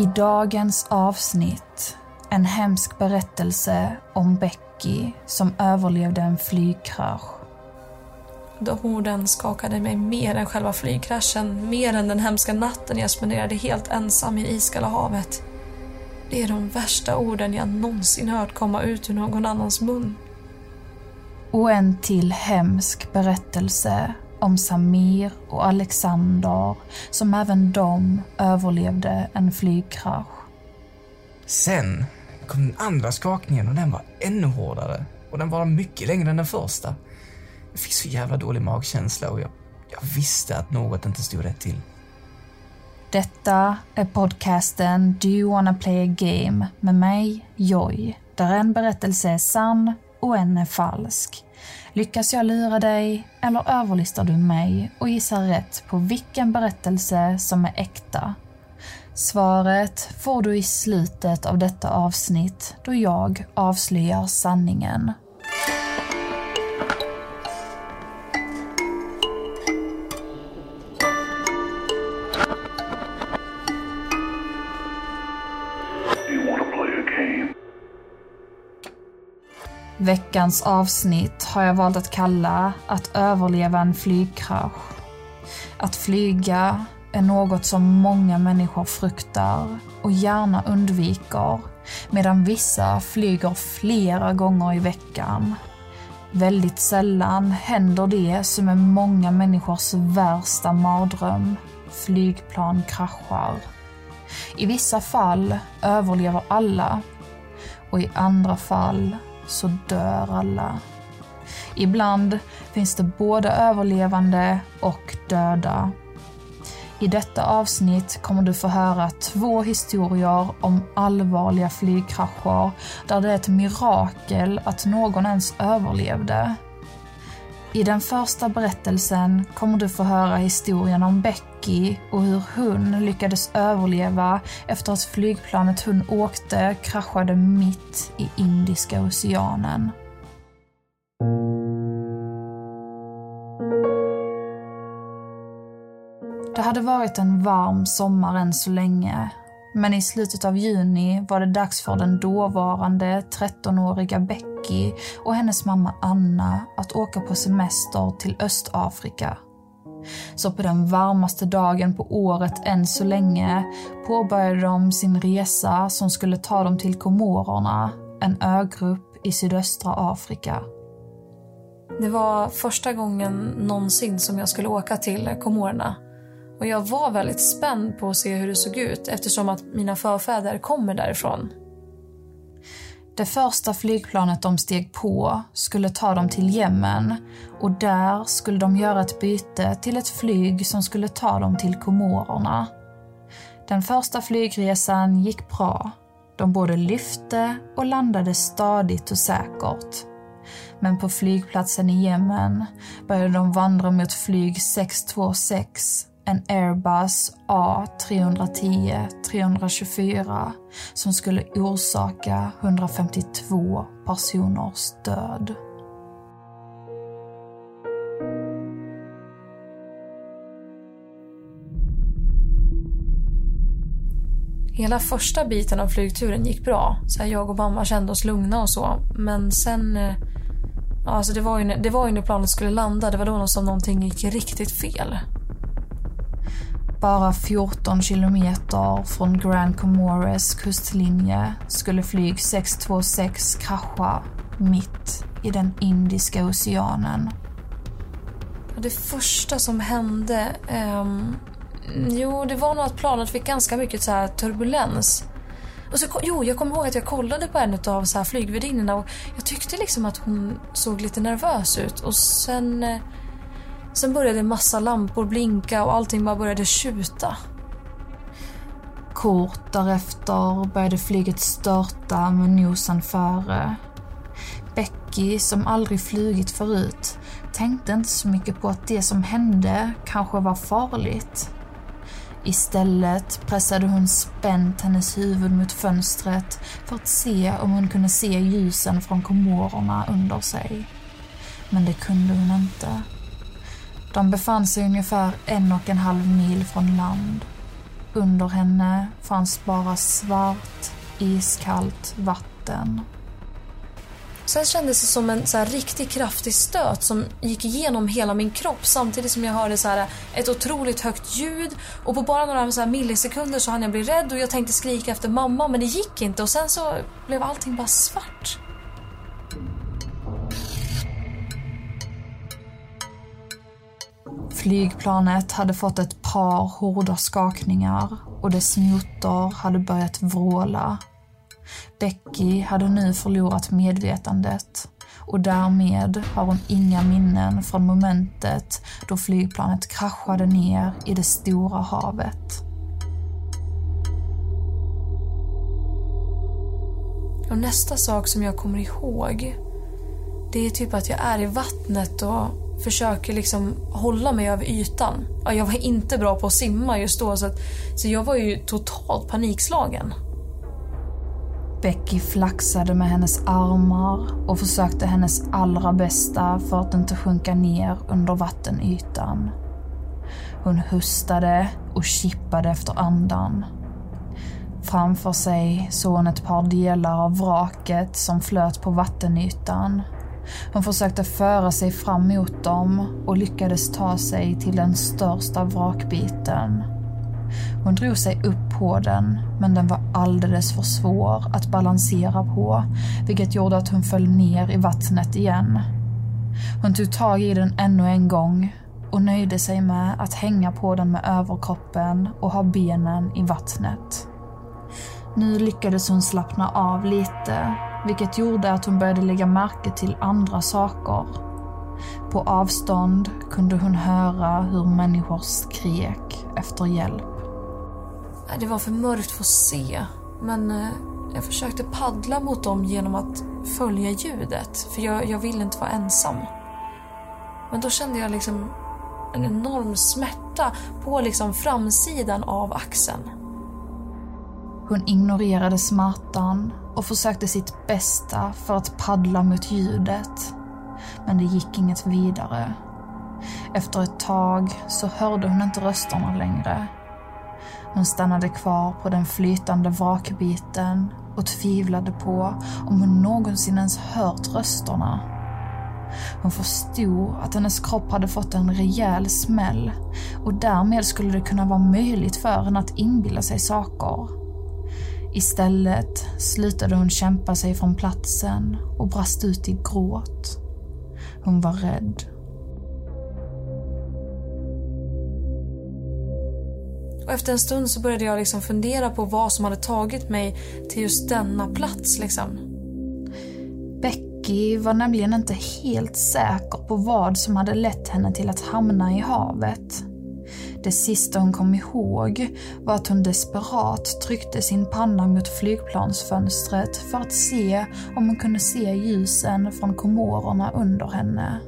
I dagens avsnitt en hemsk berättelse om Becky som överlevde en flygkrasch. De orden skakade mig mer än själva flygkraschen, mer än den hemska natten jag spenderade helt ensam i iskalla havet. Det är de värsta orden jag någonsin hört komma ut ur någon annans mun. Och en till hemsk berättelse om Samir och Alexander som även de överlevde en flygkrasch. Sen kom den andra skakningen och den var ännu hårdare. Och den var mycket längre än den första. Jag fick så jävla dålig magkänsla och jag, jag visste att något inte stod rätt till. Detta är podcasten Do you wanna play a game med mig, Joy, där en berättelse är sann och en är falsk. Lyckas jag lura dig eller överlistar du mig och gissar rätt på vilken berättelse som är äkta? Svaret får du i slutet av detta avsnitt då jag avslöjar sanningen. Veckans avsnitt har jag valt att kalla Att överleva en flygkrasch. Att flyga är något som många människor fruktar och gärna undviker medan vissa flyger flera gånger i veckan. Väldigt sällan händer det som är många människors värsta mardröm. Flygplan kraschar. I vissa fall överlever alla och i andra fall så dör alla. Ibland finns det både överlevande och döda. I detta avsnitt kommer du få höra två historier om allvarliga flygkrascher där det är ett mirakel att någon ens överlevde. I den första berättelsen kommer du få höra historien om Becky och hur hon lyckades överleva efter att flygplanet hon åkte kraschade mitt i Indiska oceanen. Det hade varit en varm sommar än så länge men i slutet av juni var det dags för den dåvarande 13-åriga Becky och hennes mamma Anna att åka på semester till Östafrika. Så på den varmaste dagen på året än så länge påbörjade de sin resa som skulle ta dem till Komorerna, en ögrupp i sydöstra Afrika. Det var första gången någonsin som jag skulle åka till Komorerna. Och jag var väldigt spänd på att se hur det såg ut eftersom att mina förfäder kommer därifrån. Det första flygplanet de steg på skulle ta dem till Jemen och där skulle de göra ett byte till ett flyg som skulle ta dem till Komorerna. Den första flygresan gick bra. De både lyfte och landade stadigt och säkert. Men på flygplatsen i Jemen började de vandra mot flyg 626 en Airbus A310-324 som skulle orsaka 152 personers död. Hela första biten av flygturen gick bra. Så jag och mamma kände oss lugna och så. Men sen... Eh, alltså det var ju, det var ju när planet skulle landa. Det var då som någonting gick riktigt fel. Bara 14 kilometer från Grand Comores kustlinje skulle flyg 626 krascha mitt i den Indiska oceanen. Det första som hände... Um, jo, det var nog att planet fick ganska mycket så turbulens. Och så, jo, jag kommer ihåg att jag kollade på en av så här flygvärdinnorna och jag tyckte liksom att hon såg lite nervös ut. Och sen... Eh, Sen började massa lampor blinka och allting bara började tjuta. Kort därefter började flyget störta med nosen före. Becky, som aldrig flugit förut, tänkte inte så mycket på att det som hände kanske var farligt. Istället pressade hon spänt hennes huvud mot fönstret för att se om hon kunde se ljusen från komorerna under sig. Men det kunde hon inte. De befann sig ungefär en och en halv mil från land. under henne fanns bara svart, iskallt vatten. Sen kändes det som en så här riktigt kraftig stöt som gick igenom hela min kropp samtidigt som jag hörde så här ett otroligt högt ljud. Och på bara några så millisekunder så hann jag bli rädd och jag tänkte skrika efter mamma men det gick inte och sen så blev allting bara svart. Flygplanet hade fått ett par hårda skakningar och dess motor hade börjat vråla. Becky hade nu förlorat medvetandet och därmed har hon inga minnen från momentet då flygplanet kraschade ner i det stora havet. Och nästa sak som jag kommer ihåg, det är typ att jag är i vattnet och försöker liksom hålla mig över ytan. Jag var inte bra på att simma just då så, att, så jag var ju totalt panikslagen. Becky flaxade med hennes armar och försökte hennes allra bästa för att inte sjunka ner under vattenytan. Hon hustade och kippade efter andan. Framför sig såg hon ett par delar av vraket som flöt på vattenytan hon försökte föra sig fram mot dem och lyckades ta sig till den största vrakbiten. Hon drog sig upp på den, men den var alldeles för svår att balansera på, vilket gjorde att hon föll ner i vattnet igen. Hon tog tag i den ännu en gång och nöjde sig med att hänga på den med överkroppen och ha benen i vattnet. Nu lyckades hon slappna av lite vilket gjorde att hon började lägga märke till andra saker. På avstånd kunde hon höra hur människor skrek efter hjälp. Det var för mörkt för att se, men eh, jag försökte paddla mot dem genom att följa ljudet, för jag, jag ville inte vara ensam. Men då kände jag liksom en enorm smärta på liksom framsidan av axeln. Hon ignorerade smärtan och försökte sitt bästa för att paddla mot ljudet. Men det gick inget vidare. Efter ett tag så hörde hon inte rösterna längre. Hon stannade kvar på den flytande vrakbiten och tvivlade på om hon någonsin ens hört rösterna. Hon förstod att hennes kropp hade fått en rejäl smäll och därmed skulle det kunna vara möjligt för henne att inbilla sig saker. Istället slutade hon kämpa sig från platsen och brast ut i gråt. Hon var rädd. Och efter en stund så började jag liksom fundera på vad som hade tagit mig till just denna plats. Liksom. Becky var nämligen inte helt säker på vad som hade lett henne till att hamna i havet. Det sista hon kom ihåg var att hon desperat tryckte sin panna mot flygplansfönstret för att se om hon kunde se ljusen från komorerna under henne.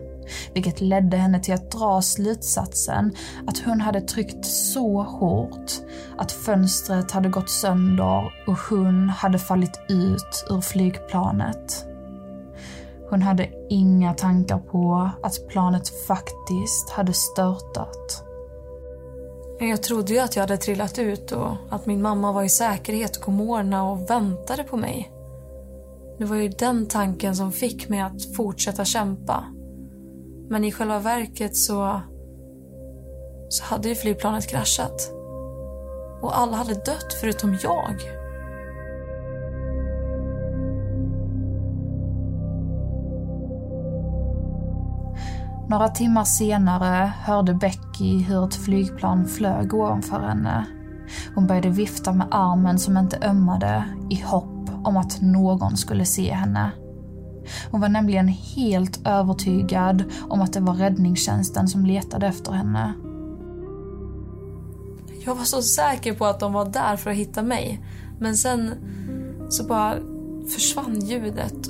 Vilket ledde henne till att dra slutsatsen att hon hade tryckt så hårt att fönstret hade gått sönder och hon hade fallit ut ur flygplanet. Hon hade inga tankar på att planet faktiskt hade störtat. Jag trodde ju att jag hade trillat ut och att min mamma var i säkerhet och komorerna och väntade på mig. Det var ju den tanken som fick mig att fortsätta kämpa. Men i själva verket så, så hade ju flygplanet kraschat. Och alla hade dött förutom jag. Några timmar senare hörde Becky hur ett flygplan flög ovanför henne. Hon började vifta med armen som inte ömmade i hopp om att någon skulle se henne. Hon var nämligen helt övertygad om att det var räddningstjänsten som letade efter henne. Jag var så säker på att de var där för att hitta mig. Men sen så bara försvann ljudet.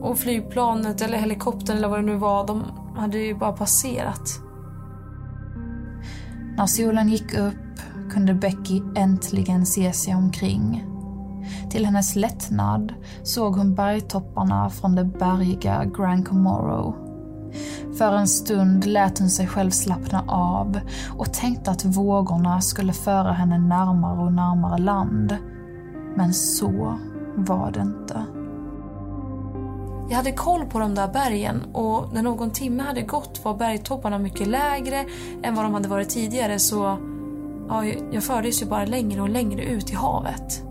Och flygplanet eller helikoptern eller vad det nu var, de hade ju bara passerat. När solen gick upp kunde Becky äntligen se sig omkring. Till hennes lättnad såg hon bergtopparna från det bergiga Grand Comoro. För en stund lät hon sig själv slappna av och tänkte att vågorna skulle föra henne närmare och närmare land. Men så var det inte. Jag hade koll på de där bergen och när någon timme hade gått var bergtopparna mycket lägre än vad de hade varit tidigare så ja, jag fördes ju bara längre och längre ut i havet.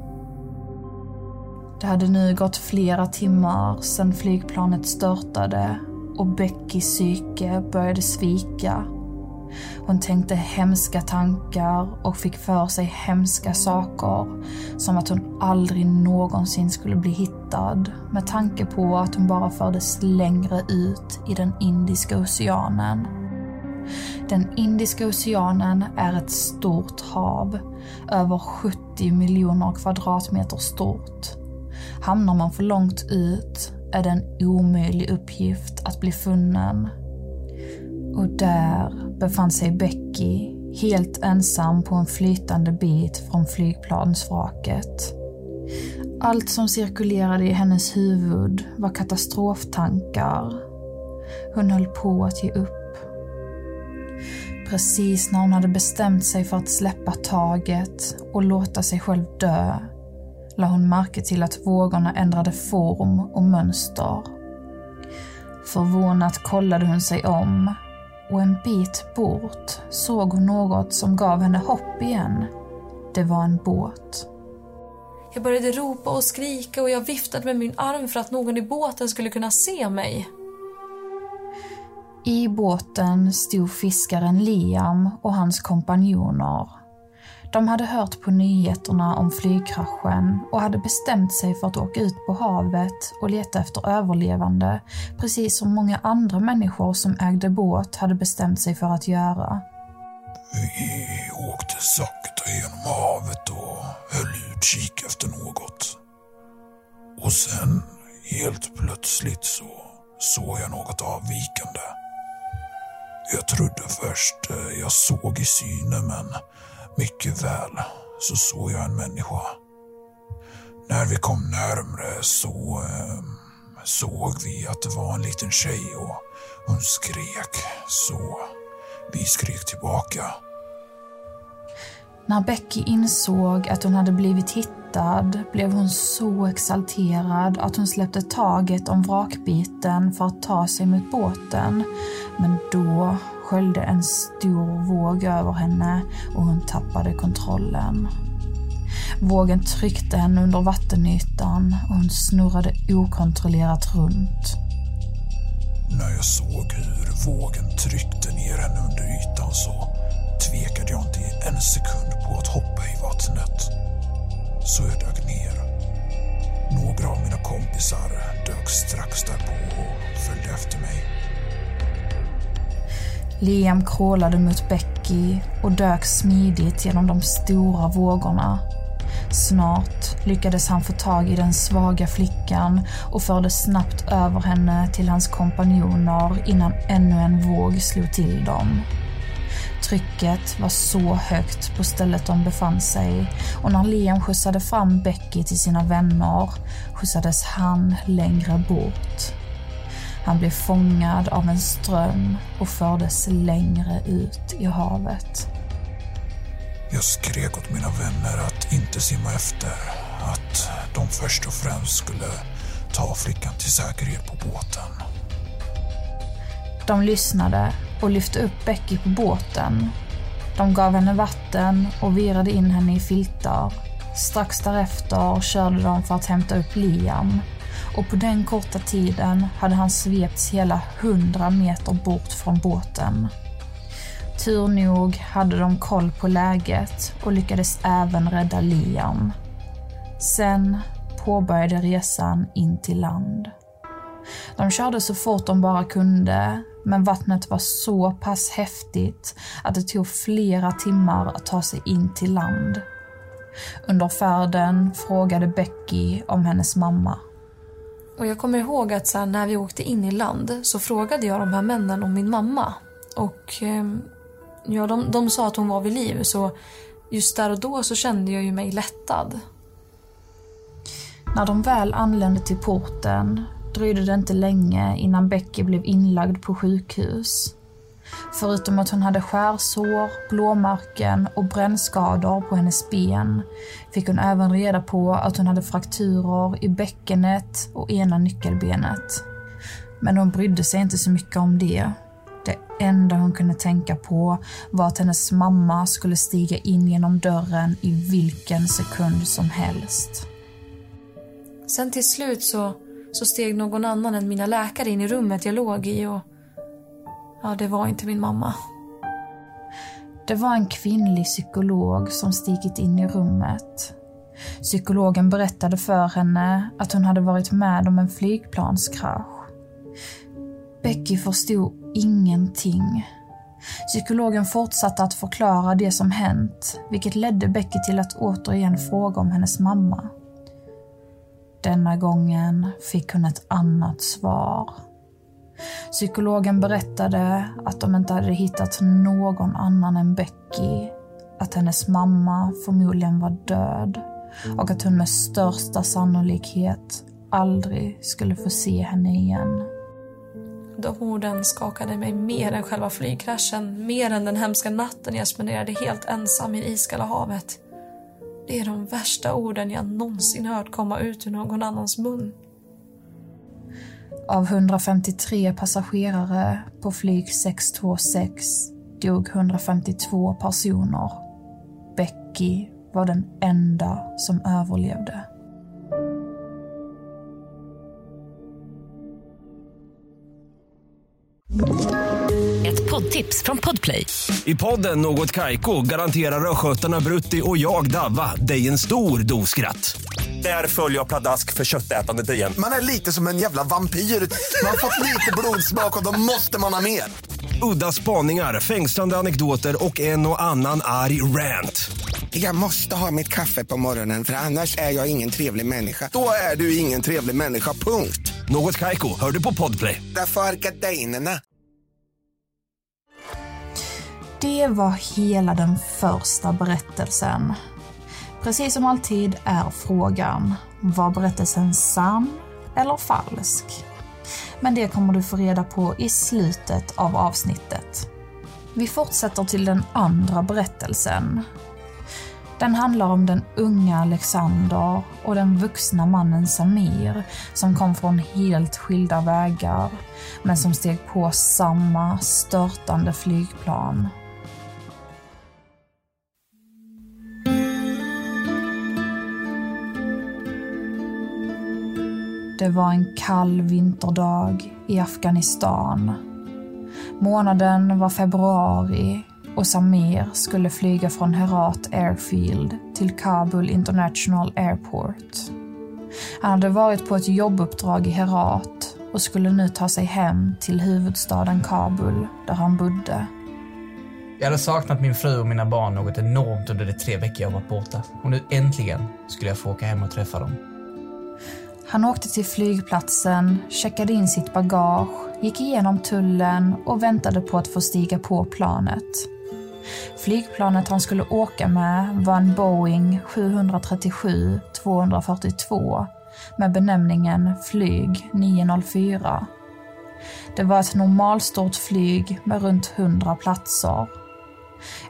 Det hade nu gått flera timmar sedan flygplanet störtade och Beckys psyke började svika. Hon tänkte hemska tankar och fick för sig hemska saker. Som att hon aldrig någonsin skulle bli hittad med tanke på att hon bara fördes längre ut i den Indiska oceanen. Den Indiska oceanen är ett stort hav, över 70 miljoner kvadratmeter stort. Hamnar man för långt ut är det en omöjlig uppgift att bli funnen. Och där befann sig Becky helt ensam på en flytande bit från flygplansvraket. Allt som cirkulerade i hennes huvud var katastroftankar. Hon höll på att ge upp. Precis när hon hade bestämt sig för att släppa taget och låta sig själv dö la hon märke till att vågorna ändrade form och mönster. Förvånat kollade hon sig om och en bit bort såg hon något som gav henne hopp igen. Det var en båt. Jag började ropa och skrika och jag viftade med min arm för att någon i båten skulle kunna se mig. I båten stod fiskaren Liam och hans kompanjoner. De hade hört på nyheterna om flygkraschen och hade bestämt sig för att åka ut på havet och leta efter överlevande, precis som många andra människor som ägde båt hade bestämt sig för att göra. Vi åkte sakta genom havet och höll utkik efter något. Och sen, helt plötsligt, så såg jag något avvikande. Jag trodde först eh, jag såg i syne, men mycket väl så såg jag en människa. När vi kom närmre så eh, såg vi att det var en liten tjej och hon skrek. Så vi skrek tillbaka. När Becky insåg att hon hade blivit hittad blev hon så exalterad att hon släppte taget om vrakbiten för att ta sig mot båten. Men då sköljde en stor våg över henne och hon tappade kontrollen. Vågen tryckte henne under vattenytan och hon snurrade okontrollerat runt. När jag såg hur vågen tryckte ner henne under ytan så tvekade jag inte en sekund på att hoppa i vattnet. Så jag dök ner. Några av mina kompisar dök strax därpå och följde efter mig. Liam krålade mot Becky och dök smidigt genom de stora vågorna. Snart lyckades han få tag i den svaga flickan och förde snabbt över henne till hans kompanjoner innan ännu en våg slog till dem. Trycket var så högt på stället de befann sig och när Liam skjutsade fram Becky till sina vänner skjutsades han längre bort. Han blev fångad av en ström och fördes längre ut i havet. Jag skrek åt mina vänner att inte simma efter. Att de först och främst skulle ta flickan till säkerhet på båten. De lyssnade och lyfte upp Becky på båten. De gav henne vatten och virade in henne i filtar. Strax därefter körde de för att hämta upp Liam och på den korta tiden hade han svepts hela hundra meter bort från båten. Tur nog hade de koll på läget och lyckades även rädda Liam. Sen påbörjade resan in till land. De körde så fort de bara kunde, men vattnet var så pass häftigt att det tog flera timmar att ta sig in till land. Under färden frågade Becky om hennes mamma. Och jag kommer ihåg att så här, när vi åkte in i land så frågade jag de här männen om min mamma. Och ehm, ja, de, de sa att hon var vid liv så just där och då så kände jag ju mig lättad. När de väl anlände till porten dröjde det inte länge innan Becky blev inlagd på sjukhus. Förutom att hon hade skärsår, blåmärken och brännskador på hennes ben fick hon även reda på att hon hade frakturer i bäckenet och ena nyckelbenet. Men hon brydde sig inte så mycket om det. Det enda hon kunde tänka på var att hennes mamma skulle stiga in genom dörren i vilken sekund som helst. Sen till slut så, så steg någon annan än mina läkare in i rummet jag låg i och... Ja, det var inte min mamma. Det var en kvinnlig psykolog som stigit in i rummet. Psykologen berättade för henne att hon hade varit med om en flygplanskrasch. Becky förstod ingenting. Psykologen fortsatte att förklara det som hänt, vilket ledde Becky till att återigen fråga om hennes mamma. Denna gången fick hon ett annat svar. Psykologen berättade att de inte hade hittat någon annan än Becky, att hennes mamma förmodligen var död och att hon med största sannolikhet aldrig skulle få se henne igen. De orden skakade mig mer än själva flygkraschen, mer än den hemska natten jag spenderade helt ensam i iskalla havet. Det är de värsta orden jag någonsin hört komma ut ur någon annans mun. Av 153 passagerare på flyg 626 dog 152 personer. Becky var den enda som överlevde. Ett poddtips från Podplay. I podden Något Kaiko garanterar östgötarna Brutti och jag, Davva, dig en stor dos skratt. Där följer jag pladask för köttätandet igen. Man är lite som en jävla vampyr. Man har fått lite blodsmak och då måste man ha mer. Udda spaningar, fängslande anekdoter och en och annan arg rant. Jag måste ha mitt kaffe på morgonen för annars är jag ingen trevlig människa. Då är du ingen trevlig människa, punkt. Något Kaiko, hör du på Podplay. Därför är gardinerna. Det var hela den första berättelsen. Precis som alltid är frågan, var berättelsen sann eller falsk? Men det kommer du få reda på i slutet av avsnittet. Vi fortsätter till den andra berättelsen. Den handlar om den unga Alexander och den vuxna mannen Samir som kom från helt skilda vägar men som steg på samma störtande flygplan Det var en kall vinterdag i Afghanistan. Månaden var februari och Samir skulle flyga från Herat Airfield till Kabul International Airport. Han hade varit på ett jobbuppdrag i Herat och skulle nu ta sig hem till huvudstaden Kabul där han bodde. Jag hade saknat min fru och mina barn något enormt under de tre veckor jag varit borta. Och nu äntligen skulle jag få åka hem och träffa dem. Han åkte till flygplatsen, checkade in sitt bagage, gick igenom tullen och väntade på att få stiga på planet. Flygplanet han skulle åka med var en Boeing 737-242 med benämningen Flyg 904. Det var ett normalstort flyg med runt 100 platser.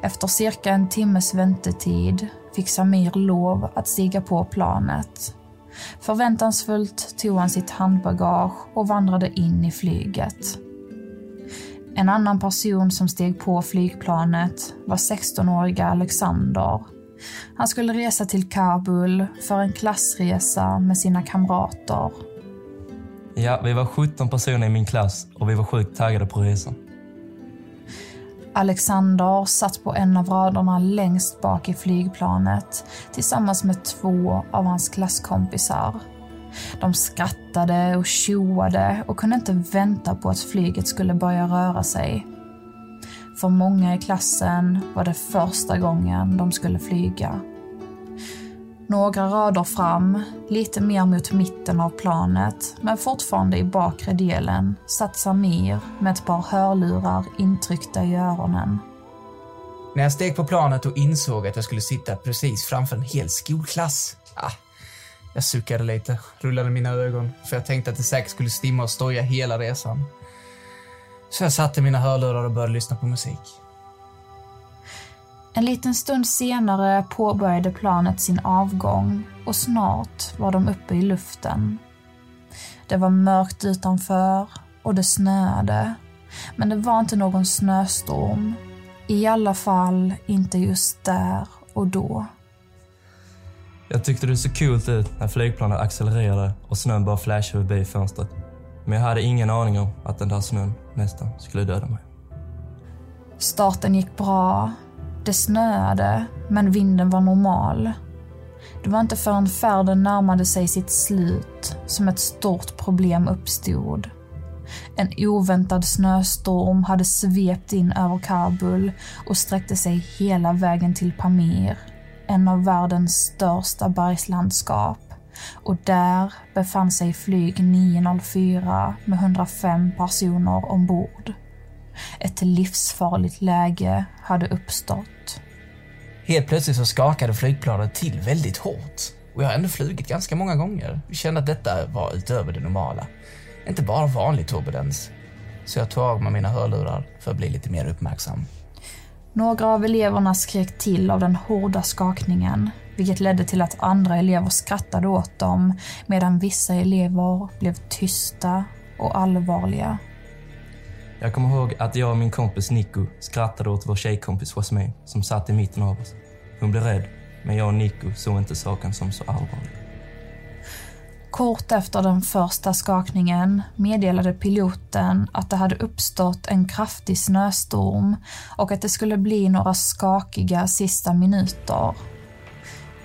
Efter cirka en timmes väntetid fick Samir lov att stiga på planet. Förväntansfullt tog han sitt handbagage och vandrade in i flyget. En annan person som steg på flygplanet var 16-åriga Alexander. Han skulle resa till Kabul för en klassresa med sina kamrater. Ja, vi var 17 personer i min klass och vi var sjukt taggade på resan. Alexander satt på en av raderna längst bak i flygplanet tillsammans med två av hans klasskompisar. De skrattade och tjoade och kunde inte vänta på att flyget skulle börja röra sig. För många i klassen var det första gången de skulle flyga. Några rader fram, lite mer mot mitten av planet, men fortfarande i bakre delen, satt Samir med ett par hörlurar intryckta i öronen. När jag steg på planet och insåg att jag skulle sitta precis framför en hel skolklass, ah, Jag suckade lite, rullade mina ögon, för jag tänkte att det säkert skulle stimma och stoja hela resan. Så jag satte mina hörlurar och började lyssna på musik. En liten stund senare påbörjade planet sin avgång och snart var de uppe i luften. Det var mörkt utanför och det snöade, men det var inte någon snöstorm. I alla fall inte just där och då. Jag tyckte det såg coolt ut när flygplanet accelererade och snön bara flashade förbi fönstret. Men jag hade ingen aning om att den där snön nästan skulle döda mig. Starten gick bra. Det snöade, men vinden var normal. Det var inte förrän färden närmade sig sitt slut som ett stort problem uppstod. En oväntad snöstorm hade svept in över Kabul och sträckte sig hela vägen till Pamir, en av världens största bergslandskap. Och där befann sig flyg 904 med 105 personer ombord. Ett livsfarligt läge hade uppstått. Helt plötsligt så skakade flygplanet till väldigt hårt. Och jag har ändå flugit ganska många gånger. Jag kände att detta var utöver det normala. Inte bara vanlig turbulens. Så jag tog av mig mina hörlurar för att bli lite mer uppmärksam. Några av eleverna skrek till av den hårda skakningen, vilket ledde till att andra elever skrattade åt dem medan vissa elever blev tysta och allvarliga. Jag kommer ihåg att jag och min kompis Nico skrattade åt vår tjejkompis Jasmine som satt i mitten av oss. Hon blev rädd, men jag och Nico såg inte saken som så allvarlig. Kort efter den första skakningen meddelade piloten att det hade uppstått en kraftig snöstorm och att det skulle bli några skakiga sista minuter.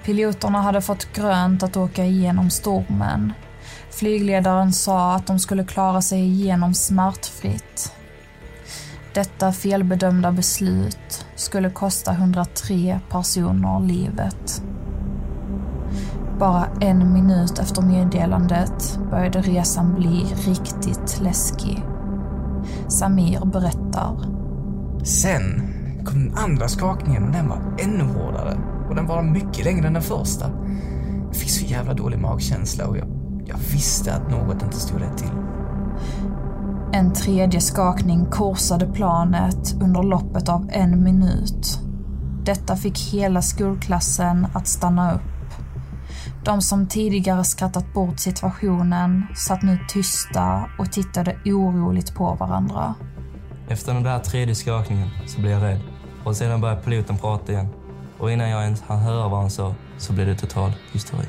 Piloterna hade fått grönt att åka igenom stormen. Flygledaren sa att de skulle klara sig igenom smärtfritt. Detta felbedömda beslut skulle kosta 103 personer livet. Bara en minut efter meddelandet började resan bli riktigt läskig. Samir berättar. Sen kom den andra skakningen och den var ännu hårdare. Och den var mycket längre än den första. Jag fick så jävla dålig magkänsla och jag, jag visste att något inte stod rätt till. En tredje skakning korsade planet under loppet av en minut. Detta fick hela skolklassen att stanna upp. De som tidigare skrattat bort situationen satt nu tysta och tittade oroligt på varandra. Efter den där tredje skakningen så blev jag rädd och sedan började piloten prata igen. Och innan jag ens hann höra vad han sa så blev det total hysteri.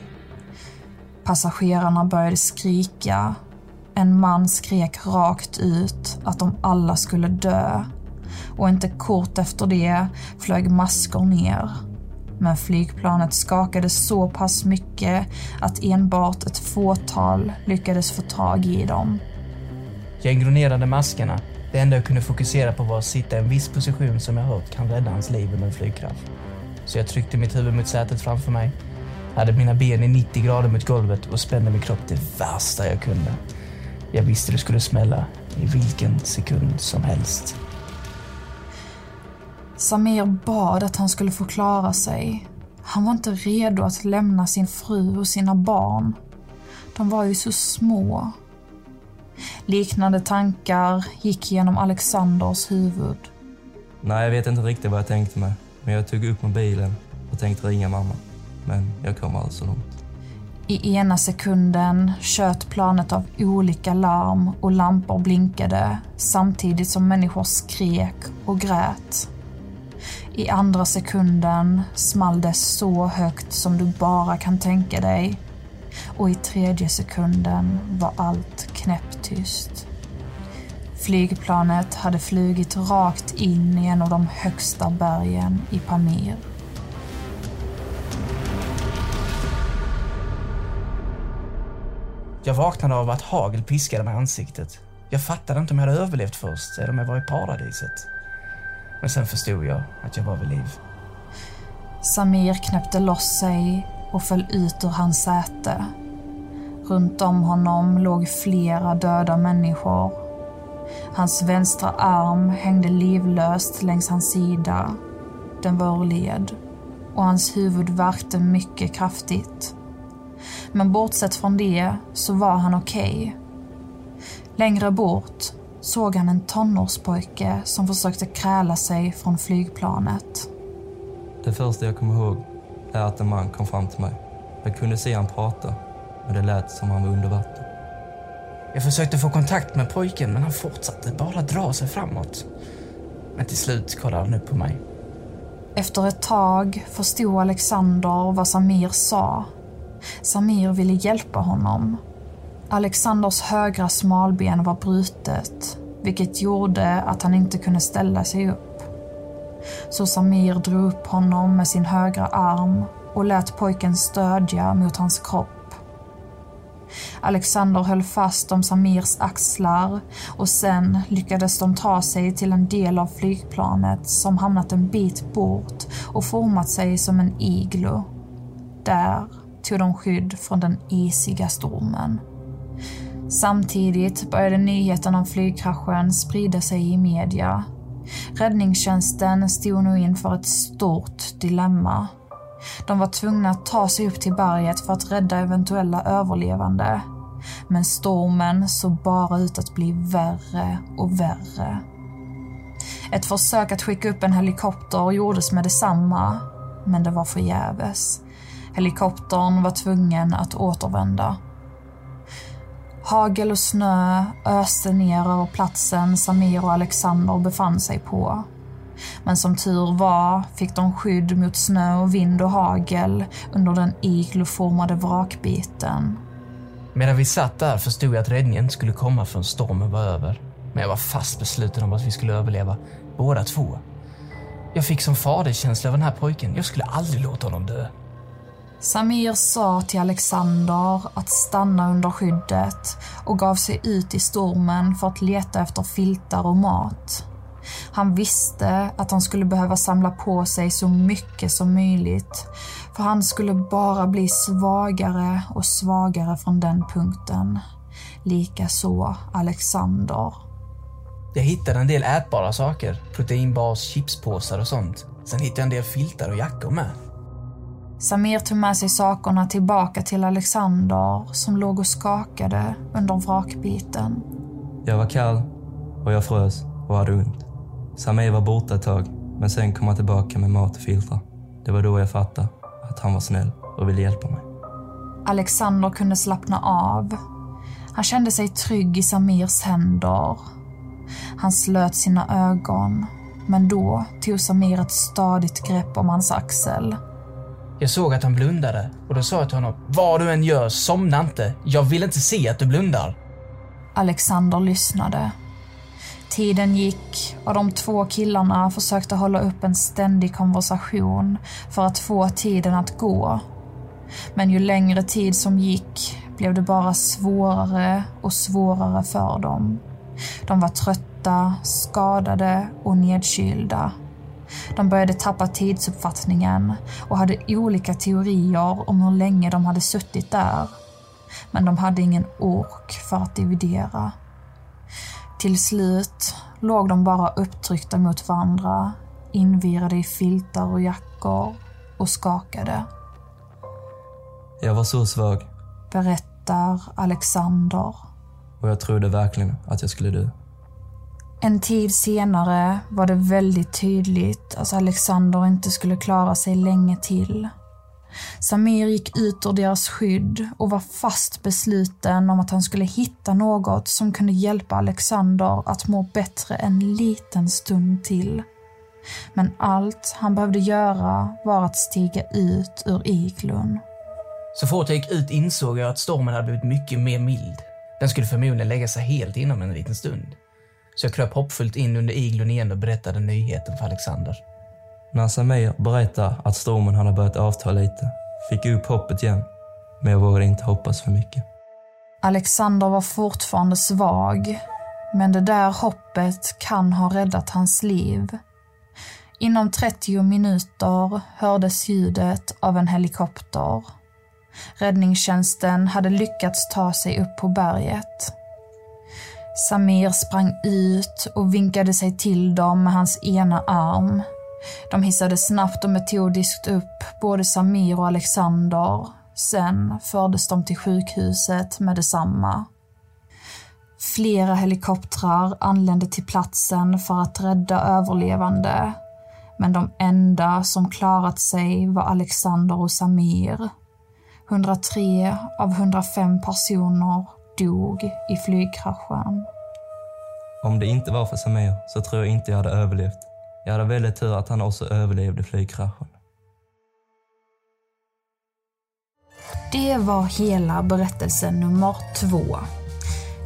Passagerarna började skrika. En man skrek rakt ut att de alla skulle dö. Och inte kort efter det flög maskor ner. Men flygplanet skakade så pass mycket att enbart ett fåtal lyckades få tag i dem. Jag ignorerade maskerna. Det enda jag kunde fokusera på var att sitta i en viss position som jag hört kan rädda hans liv under en flygkrasch. Så jag tryckte mitt huvud mot sätet framför mig, hade mina ben i 90 grader mot golvet och spände min kropp det värsta jag kunde. Jag visste det skulle smälla i vilken sekund som helst. Samir bad att han skulle få klara sig. Han var inte redo att lämna sin fru och sina barn. De var ju så små. Liknande tankar gick genom Alexanders huvud. Nej, jag vet inte riktigt vad jag tänkte mig. Men jag tog upp mobilen och tänkte ringa mamma. Men jag kom aldrig så långt. I ena sekunden tjöt planet av olika larm och lampor blinkade samtidigt som människor skrek och grät. I andra sekunden small det så högt som du bara kan tänka dig. Och i tredje sekunden var allt knäpptyst. Flygplanet hade flugit rakt in i en av de högsta bergen i Pamir. Jag vaknade av att hagel piskade mig i ansiktet. Jag fattade inte om jag hade överlevt först eller om jag var i paradiset. Men sen förstod jag att jag var vid liv. Samir knäppte loss sig och föll ut ur hans säte. Runt om honom låg flera döda människor. Hans vänstra arm hängde livlöst längs hans sida. Den var ur led och hans huvud värkte mycket kraftigt. Men bortsett från det så var han okej. Längre bort såg han en tonårspojke som försökte kräla sig från flygplanet. Det första jag kommer ihåg är att en man kom fram till mig. Jag kunde se han prata, men det lät som han var under vatten. Jag försökte få kontakt med pojken men han fortsatte bara dra sig framåt. Men till slut kollade han upp på mig. Efter ett tag förstod Alexander vad Samir sa. Samir ville hjälpa honom. Alexanders högra smalben var brutet, vilket gjorde att han inte kunde ställa sig upp. Så Samir drog upp honom med sin högra arm och lät pojken stödja mot hans kropp. Alexander höll fast om Samirs axlar och sen lyckades de ta sig till en del av flygplanet som hamnat en bit bort och format sig som en iglo. Där tog de skydd från den isiga stormen. Samtidigt började nyheten om flygkraschen sprida sig i media. Räddningstjänsten stod nu inför ett stort dilemma. De var tvungna att ta sig upp till berget för att rädda eventuella överlevande. Men stormen såg bara ut att bli värre och värre. Ett försök att skicka upp en helikopter gjordes med detsamma, men det var förgäves. Helikoptern var tvungen att återvända. Hagel och snö öste ner över platsen Samir och Alexander befann sig på. Men som tur var fick de skydd mot snö och vind och hagel under den igloformade vrakbiten. Medan vi satt där förstod jag att räddningen skulle komma förrän stormen var över. Men jag var fast besluten om att vi skulle överleva, båda två. Jag fick som faderskänsla över den här pojken. Jag skulle aldrig låta honom dö. Samir sa till Alexander att stanna under skyddet och gav sig ut i stormen för att leta efter filtar och mat. Han visste att han skulle behöva samla på sig så mycket som möjligt för han skulle bara bli svagare och svagare från den punkten. Likaså Alexander. Jag hittade en del ätbara saker. Proteinbars, chipspåsar och sånt. Sen hittade jag en del filtar och jackor med. Samir tog med sig sakerna tillbaka till Alexander som låg och skakade under vrakbiten. Jag var kall och jag frös och hade ont. Samir var borta ett tag, men sen kom han tillbaka med mat och filtar. Det var då jag fattade att han var snäll och ville hjälpa mig. Alexander kunde slappna av. Han kände sig trygg i Samirs händer. Han slöt sina ögon, men då tog Samir ett stadigt grepp om hans axel. Jag såg att han blundade och då sa jag till honom, vad du än gör, somna inte. Jag vill inte se att du blundar. Alexander lyssnade. Tiden gick och de två killarna försökte hålla upp en ständig konversation för att få tiden att gå. Men ju längre tid som gick blev det bara svårare och svårare för dem. De var trötta, skadade och nedkylda. De började tappa tidsuppfattningen och hade olika teorier om hur länge de hade suttit där. Men de hade ingen ork för att dividera. Till slut låg de bara upptryckta mot varandra, invirade i filtar och jackor och skakade. Jag var så svag Berättar Alexander. och jag trodde verkligen att jag skulle dö. En tid senare var det väldigt tydligt att Alexander inte skulle klara sig länge till. Samir gick ut ur deras skydd och var fast besluten om att han skulle hitta något som kunde hjälpa Alexander att må bättre en liten stund till. Men allt han behövde göra var att stiga ut ur iglun. Så fort jag gick ut insåg jag att stormen hade blivit mycket mer mild. Den skulle förmodligen lägga sig helt inom en liten stund. Så jag kröp hoppfullt in under iglon igen och berättade nyheten för Alexander. När Samir berättade att stormen hade börjat avta lite fick jag upp hoppet igen. Men jag vågade inte hoppas för mycket. Alexander var fortfarande svag, men det där hoppet kan ha räddat hans liv. Inom 30 minuter hördes ljudet av en helikopter. Räddningstjänsten hade lyckats ta sig upp på berget. Samir sprang ut och vinkade sig till dem med hans ena arm. De hissade snabbt och metodiskt upp både Samir och Alexander Sen fördes de till sjukhuset med detsamma. Flera helikoptrar anlände till platsen för att rädda överlevande. Men de enda som klarat sig var Alexander och Samir. 103 av 105 personer dog i flygkraschen. Om det inte var för Samir så tror jag inte jag hade överlevt. Jag hade väldigt tur att han också överlevde flygkraschen. Det var hela berättelse nummer två.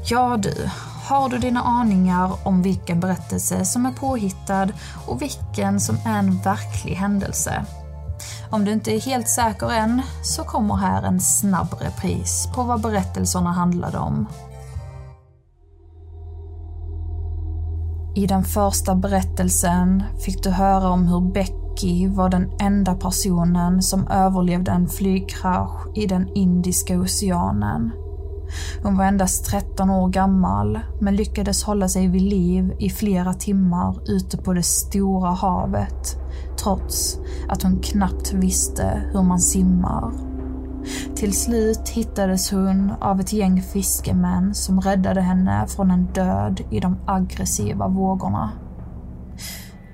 Ja du, har du dina aningar om vilken berättelse som är påhittad och vilken som är en verklig händelse? Om du inte är helt säker än så kommer här en snabb repris på vad berättelserna handlade om. I den första berättelsen fick du höra om hur Becky var den enda personen som överlevde en flygkrasch i den Indiska oceanen. Hon var endast 13 år gammal men lyckades hålla sig vid liv i flera timmar ute på det stora havet trots att hon knappt visste hur man simmar. Till slut hittades hon av ett gäng fiskemän som räddade henne från en död i de aggressiva vågorna.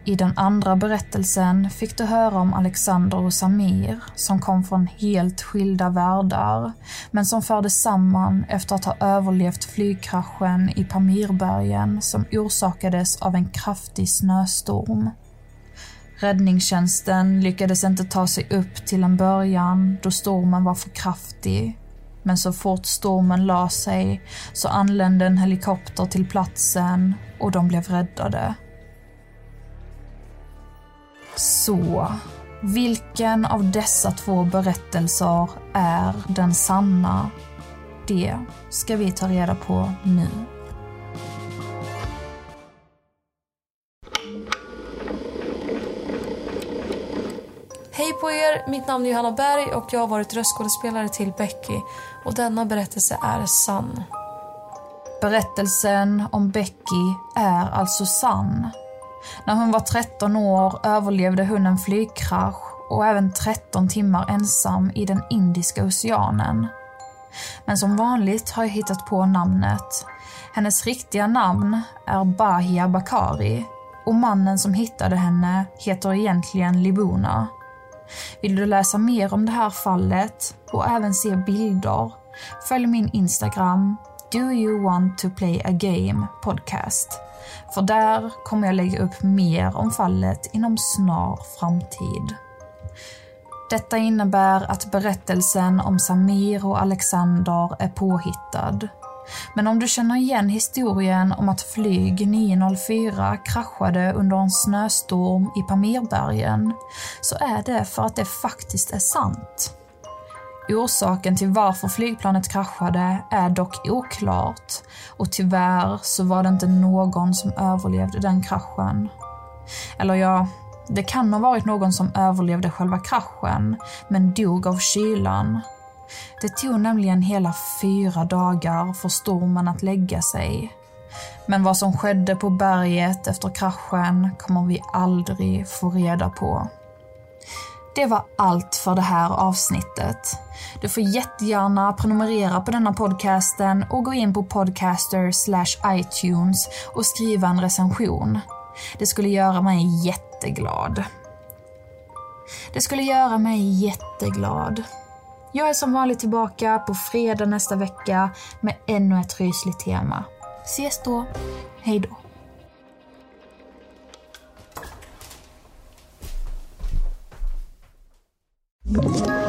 I den andra berättelsen fick du höra om Alexander och Samir som kom från helt skilda världar men som fördes samman efter att ha överlevt flygkraschen i Pamirbergen som orsakades av en kraftig snöstorm. Räddningstjänsten lyckades inte ta sig upp till en början då stormen var för kraftig. Men så fort stormen la sig så anlände en helikopter till platsen och de blev räddade. Så, vilken av dessa två berättelser är den sanna? Det ska vi ta reda på nu. På er! Mitt namn är Johanna Berg och jag har varit röstskådespelare till Becky. Och denna berättelse är sann. Berättelsen om Becky är alltså sann. När hon var 13 år överlevde hon en flygkrasch och även 13 timmar ensam i den Indiska oceanen. Men som vanligt har jag hittat på namnet. Hennes riktiga namn är Bahia Bakari och mannen som hittade henne heter egentligen Libuna. Vill du läsa mer om det här fallet och även se bilder, följ min Instagram Do you want to play a game podcast. För där kommer jag lägga upp mer om fallet inom snar framtid. Detta innebär att berättelsen om Samir och Alexander är påhittad. Men om du känner igen historien om att flyg 904 kraschade under en snöstorm i Pamirbergen så är det för att det faktiskt är sant. Orsaken till varför flygplanet kraschade är dock oklart och tyvärr så var det inte någon som överlevde den kraschen. Eller ja, det kan ha varit någon som överlevde själva kraschen men dog av kylan. Det tog nämligen hela fyra dagar för stormen att lägga sig. Men vad som skedde på berget efter kraschen kommer vi aldrig få reda på. Det var allt för det här avsnittet. Du får jättegärna prenumerera på denna podcasten och gå in på podcaster iTunes och skriva en recension. Det skulle göra mig jätteglad. Det skulle göra mig jätteglad. Jag är som vanligt tillbaka på fredag nästa vecka med ännu ett rysligt tema. Ses då. Hej då. you